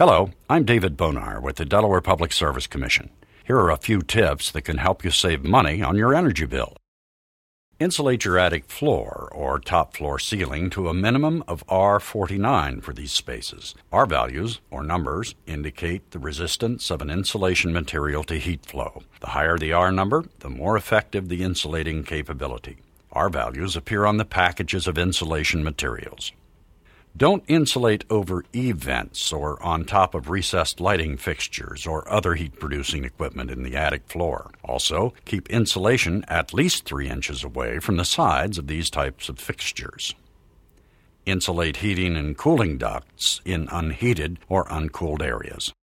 Hello, I'm David Bonar with the Delaware Public Service Commission. Here are a few tips that can help you save money on your energy bill. Insulate your attic floor or top floor ceiling to a minimum of R49 for these spaces. R values, or numbers, indicate the resistance of an insulation material to heat flow. The higher the R number, the more effective the insulating capability. R values appear on the packages of insulation materials. Don't insulate over E vents or on top of recessed lighting fixtures or other heat producing equipment in the attic floor. Also, keep insulation at least 3 inches away from the sides of these types of fixtures. Insulate heating and cooling ducts in unheated or uncooled areas.